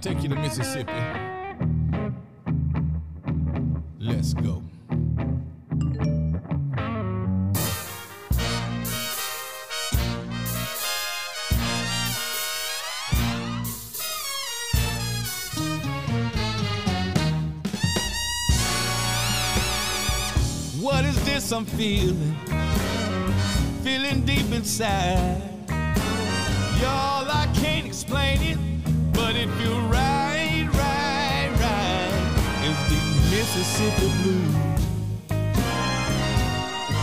Take you to Mississippi? Let's go. What is this I'm feeling? Feeling deep inside. Y'all, I can't explain it, but it feel Mississippi Blues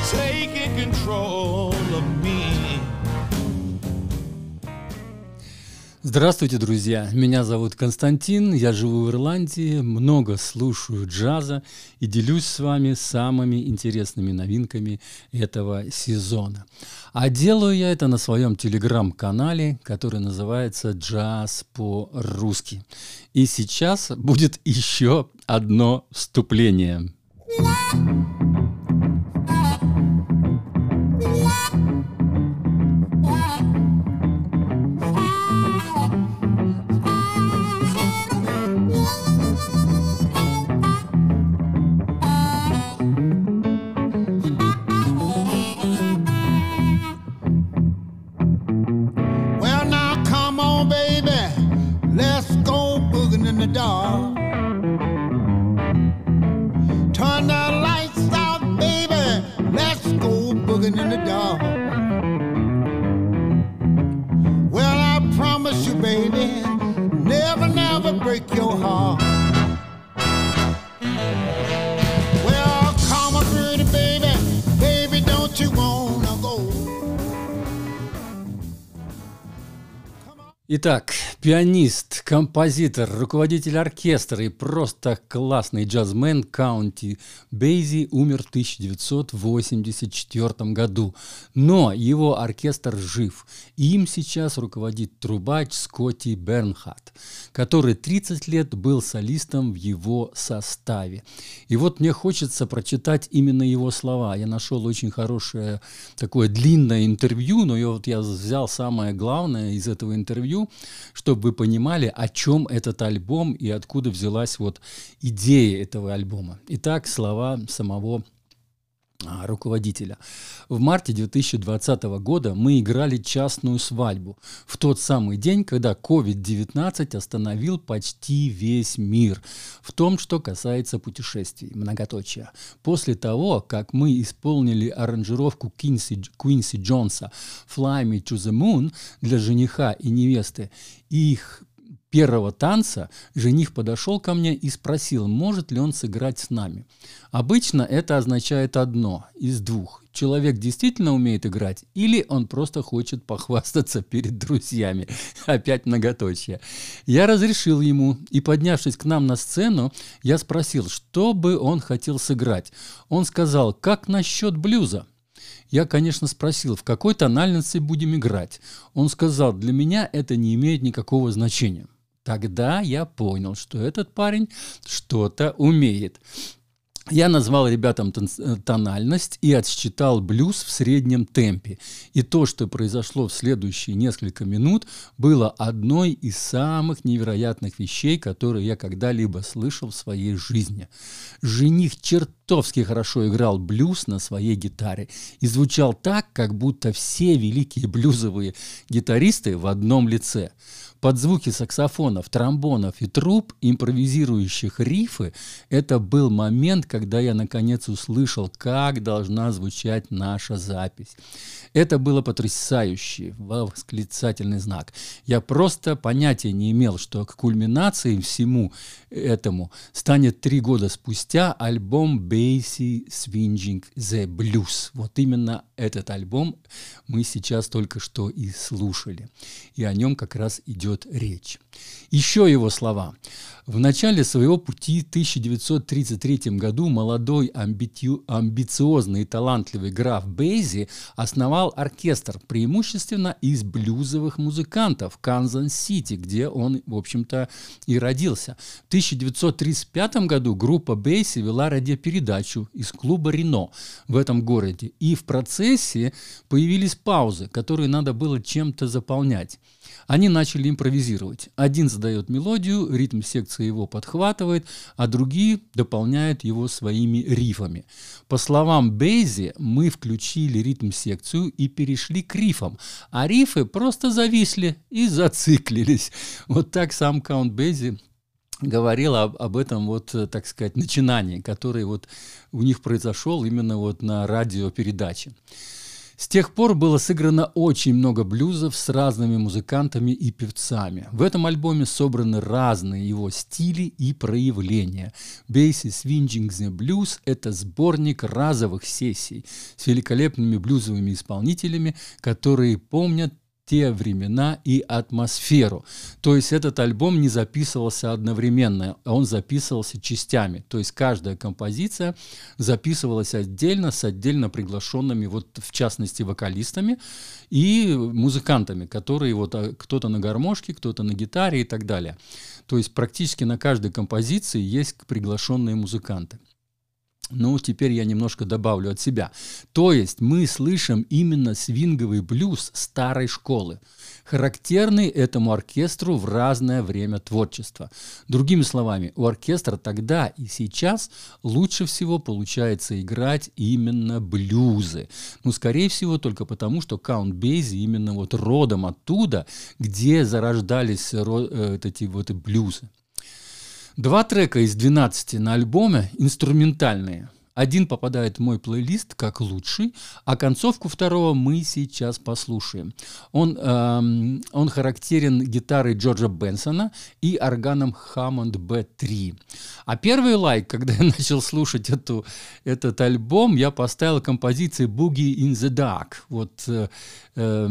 taking control of me. Здравствуйте, друзья! Меня зовут Константин, я живу в Ирландии, много слушаю джаза и делюсь с вами самыми интересными новинками этого сезона. А делаю я это на своем телеграм-канале, который называется «Джаз по-русски». И сейчас будет еще одно вступление. Well, in the dark. Turn the lights out, baby. Let's go booging in the dark. Well, I promise you, baby, never, never break your heart. Well, come on, pretty baby, baby, don't you wanna go? Итак, пианист, композитор, руководитель оркестра и просто классный джазмен Каунти Бейзи умер в 1984 году. Но его оркестр жив. Им сейчас руководит трубач Скотти Бернхарт, который 30 лет был солистом в его составе. И вот мне хочется прочитать именно его слова. Я нашел очень хорошее такое длинное интервью, но я, вот я взял самое главное из этого интервью, чтобы вы понимали, о чем этот альбом и откуда взялась вот идея этого альбома. Итак, слова самого руководителя. В марте 2020 года мы играли частную свадьбу в тот самый день, когда COVID-19 остановил почти весь мир в том, что касается путешествий, многоточия. После того, как мы исполнили аранжировку Квинси, Квинси Джонса «Fly Me to the Moon» для жениха и невесты, их первого танца жених подошел ко мне и спросил, может ли он сыграть с нами. Обычно это означает одно из двух. Человек действительно умеет играть или он просто хочет похвастаться перед друзьями. Опять многоточие. Я разрешил ему, и поднявшись к нам на сцену, я спросил, что бы он хотел сыграть. Он сказал, как насчет блюза? Я, конечно, спросил, в какой тональности будем играть. Он сказал, для меня это не имеет никакого значения. Тогда я понял, что этот парень что-то умеет. Я назвал ребятам тон- тональность и отсчитал блюз в среднем темпе. И то, что произошло в следующие несколько минут, было одной из самых невероятных вещей, которые я когда-либо слышал в своей жизни. Жених чертовски хорошо играл блюз на своей гитаре и звучал так, как будто все великие блюзовые гитаристы в одном лице. Под звуки саксофонов, тромбонов и труб, импровизирующих рифы, это был момент, когда я наконец услышал, как должна звучать наша запись. Это было потрясающе, восклицательный знак. Я просто понятия не имел, что к кульминации всему этому станет три года спустя альбом Basie Swings the Blues. Вот именно этот альбом мы сейчас только что и слушали. И о нем как раз идет речь. Еще его слова. В начале своего пути в 1933 году молодой, амбитю, амбициозный и талантливый граф Бейзи основал оркестр преимущественно из блюзовых музыкантов Канзас-Сити, где он, в общем-то, и родился. В 1935 году группа Бейси вела радиопередачу из клуба «Рено» в этом городе. И в процессе появились паузы, которые надо было чем-то заполнять. Они начали импровизировать. Один задает мелодию, ритм секции его подхватывает, а другие дополняют его своими рифами. По словам Бейзи, мы включили ритм-секцию и перешли к рифам, а рифы просто зависли и зациклились. Вот так сам Каунт Бейзи говорил об, об этом вот, так сказать, начинании, которое вот у них произошел именно вот на радиопередаче. С тех пор было сыграно очень много блюзов с разными музыкантами и певцами. В этом альбоме собраны разные его стили и проявления. Бейси Swinging the Blues – это сборник разовых сессий с великолепными блюзовыми исполнителями, которые помнят те времена и атмосферу. То есть этот альбом не записывался одновременно, он записывался частями. То есть каждая композиция записывалась отдельно с отдельно приглашенными, вот в частности, вокалистами и музыкантами, которые вот а, кто-то на гармошке, кто-то на гитаре и так далее. То есть практически на каждой композиции есть приглашенные музыканты. Ну, теперь я немножко добавлю от себя. То есть мы слышим именно свинговый блюз старой школы, характерный этому оркестру в разное время творчества. Другими словами, у оркестра тогда и сейчас лучше всего получается играть именно блюзы. Ну, скорее всего, только потому, что Каунт Бейзи именно вот родом оттуда, где зарождались э, эти вот блюзы. Два трека из 12 на альбоме инструментальные. Один попадает в мой плейлист как лучший, а концовку второго мы сейчас послушаем. Он, эм, он характерен гитарой Джорджа Бенсона и органом Hammond B3. А первый лайк, когда я начал слушать эту, этот альбом, я поставил композиции Boogie in the Dark. Вот э, э,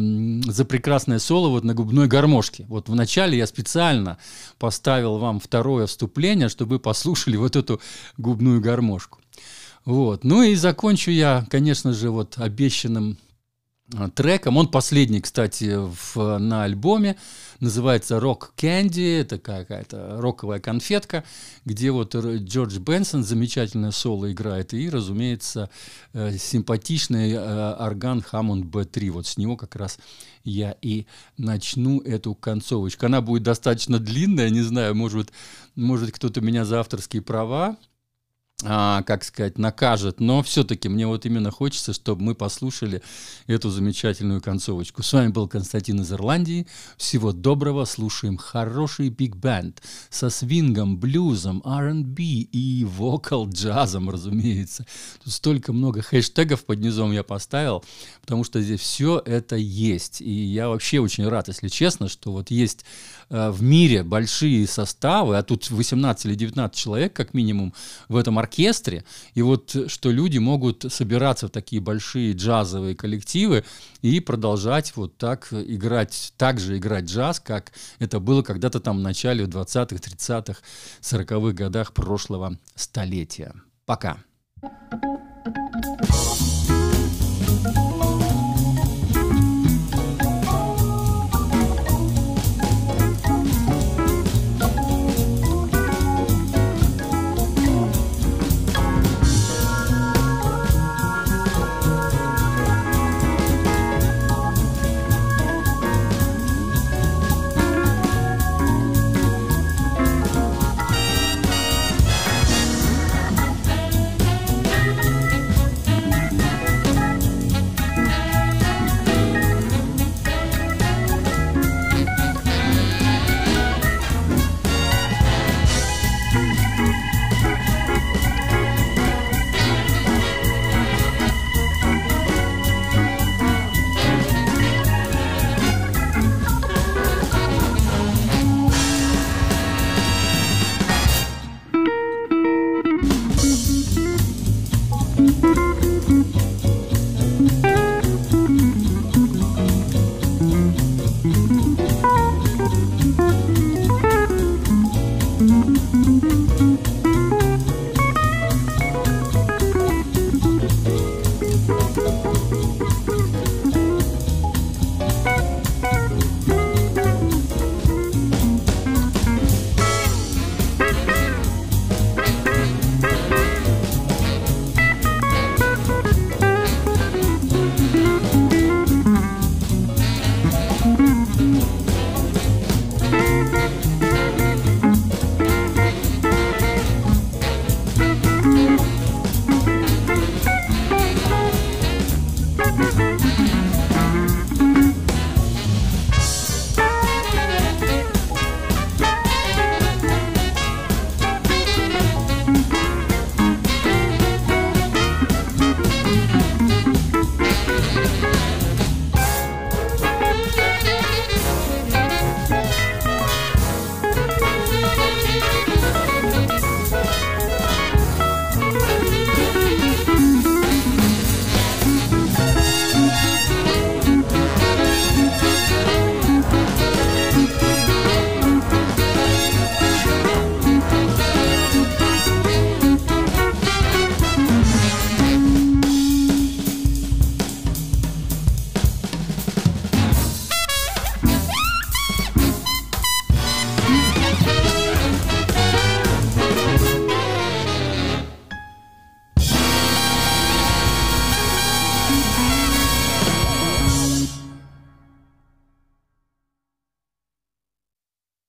за прекрасное соло вот на губной гармошке. Вот вначале я специально поставил вам второе вступление, чтобы вы послушали вот эту губную гармошку. Вот. Ну и закончу я, конечно же, вот обещанным а, треком. Он последний, кстати, в, на альбоме. Называется «Rock Candy». Это какая-то роковая конфетка, где вот Джордж Бенсон замечательное соло играет. И, разумеется, э, симпатичный э, орган Hammond B3. Вот с него как раз я и начну эту концовочку. Она будет достаточно длинная, не знаю, может, может кто-то меня за авторские права а, как сказать, накажет, но все-таки мне вот именно хочется, чтобы мы послушали эту замечательную концовочку. С вами был Константин из Ирландии. Всего доброго, слушаем хороший биг-бенд со свингом, блюзом, R&B и вокал-джазом, разумеется. Тут столько много хэштегов под низом я поставил, потому что здесь все это есть. И я вообще очень рад, если честно, что вот есть э, в мире большие составы, а тут 18 или 19 человек как минимум в этом оркестре, и вот э, что люди могут собираться в такие большие джазовые коллективы и продолжать вот так играть, так же играть джаз, как это было когда-то там в начале 20-х, 30-х, 40-х годах прошлого столетия. Пока. thank you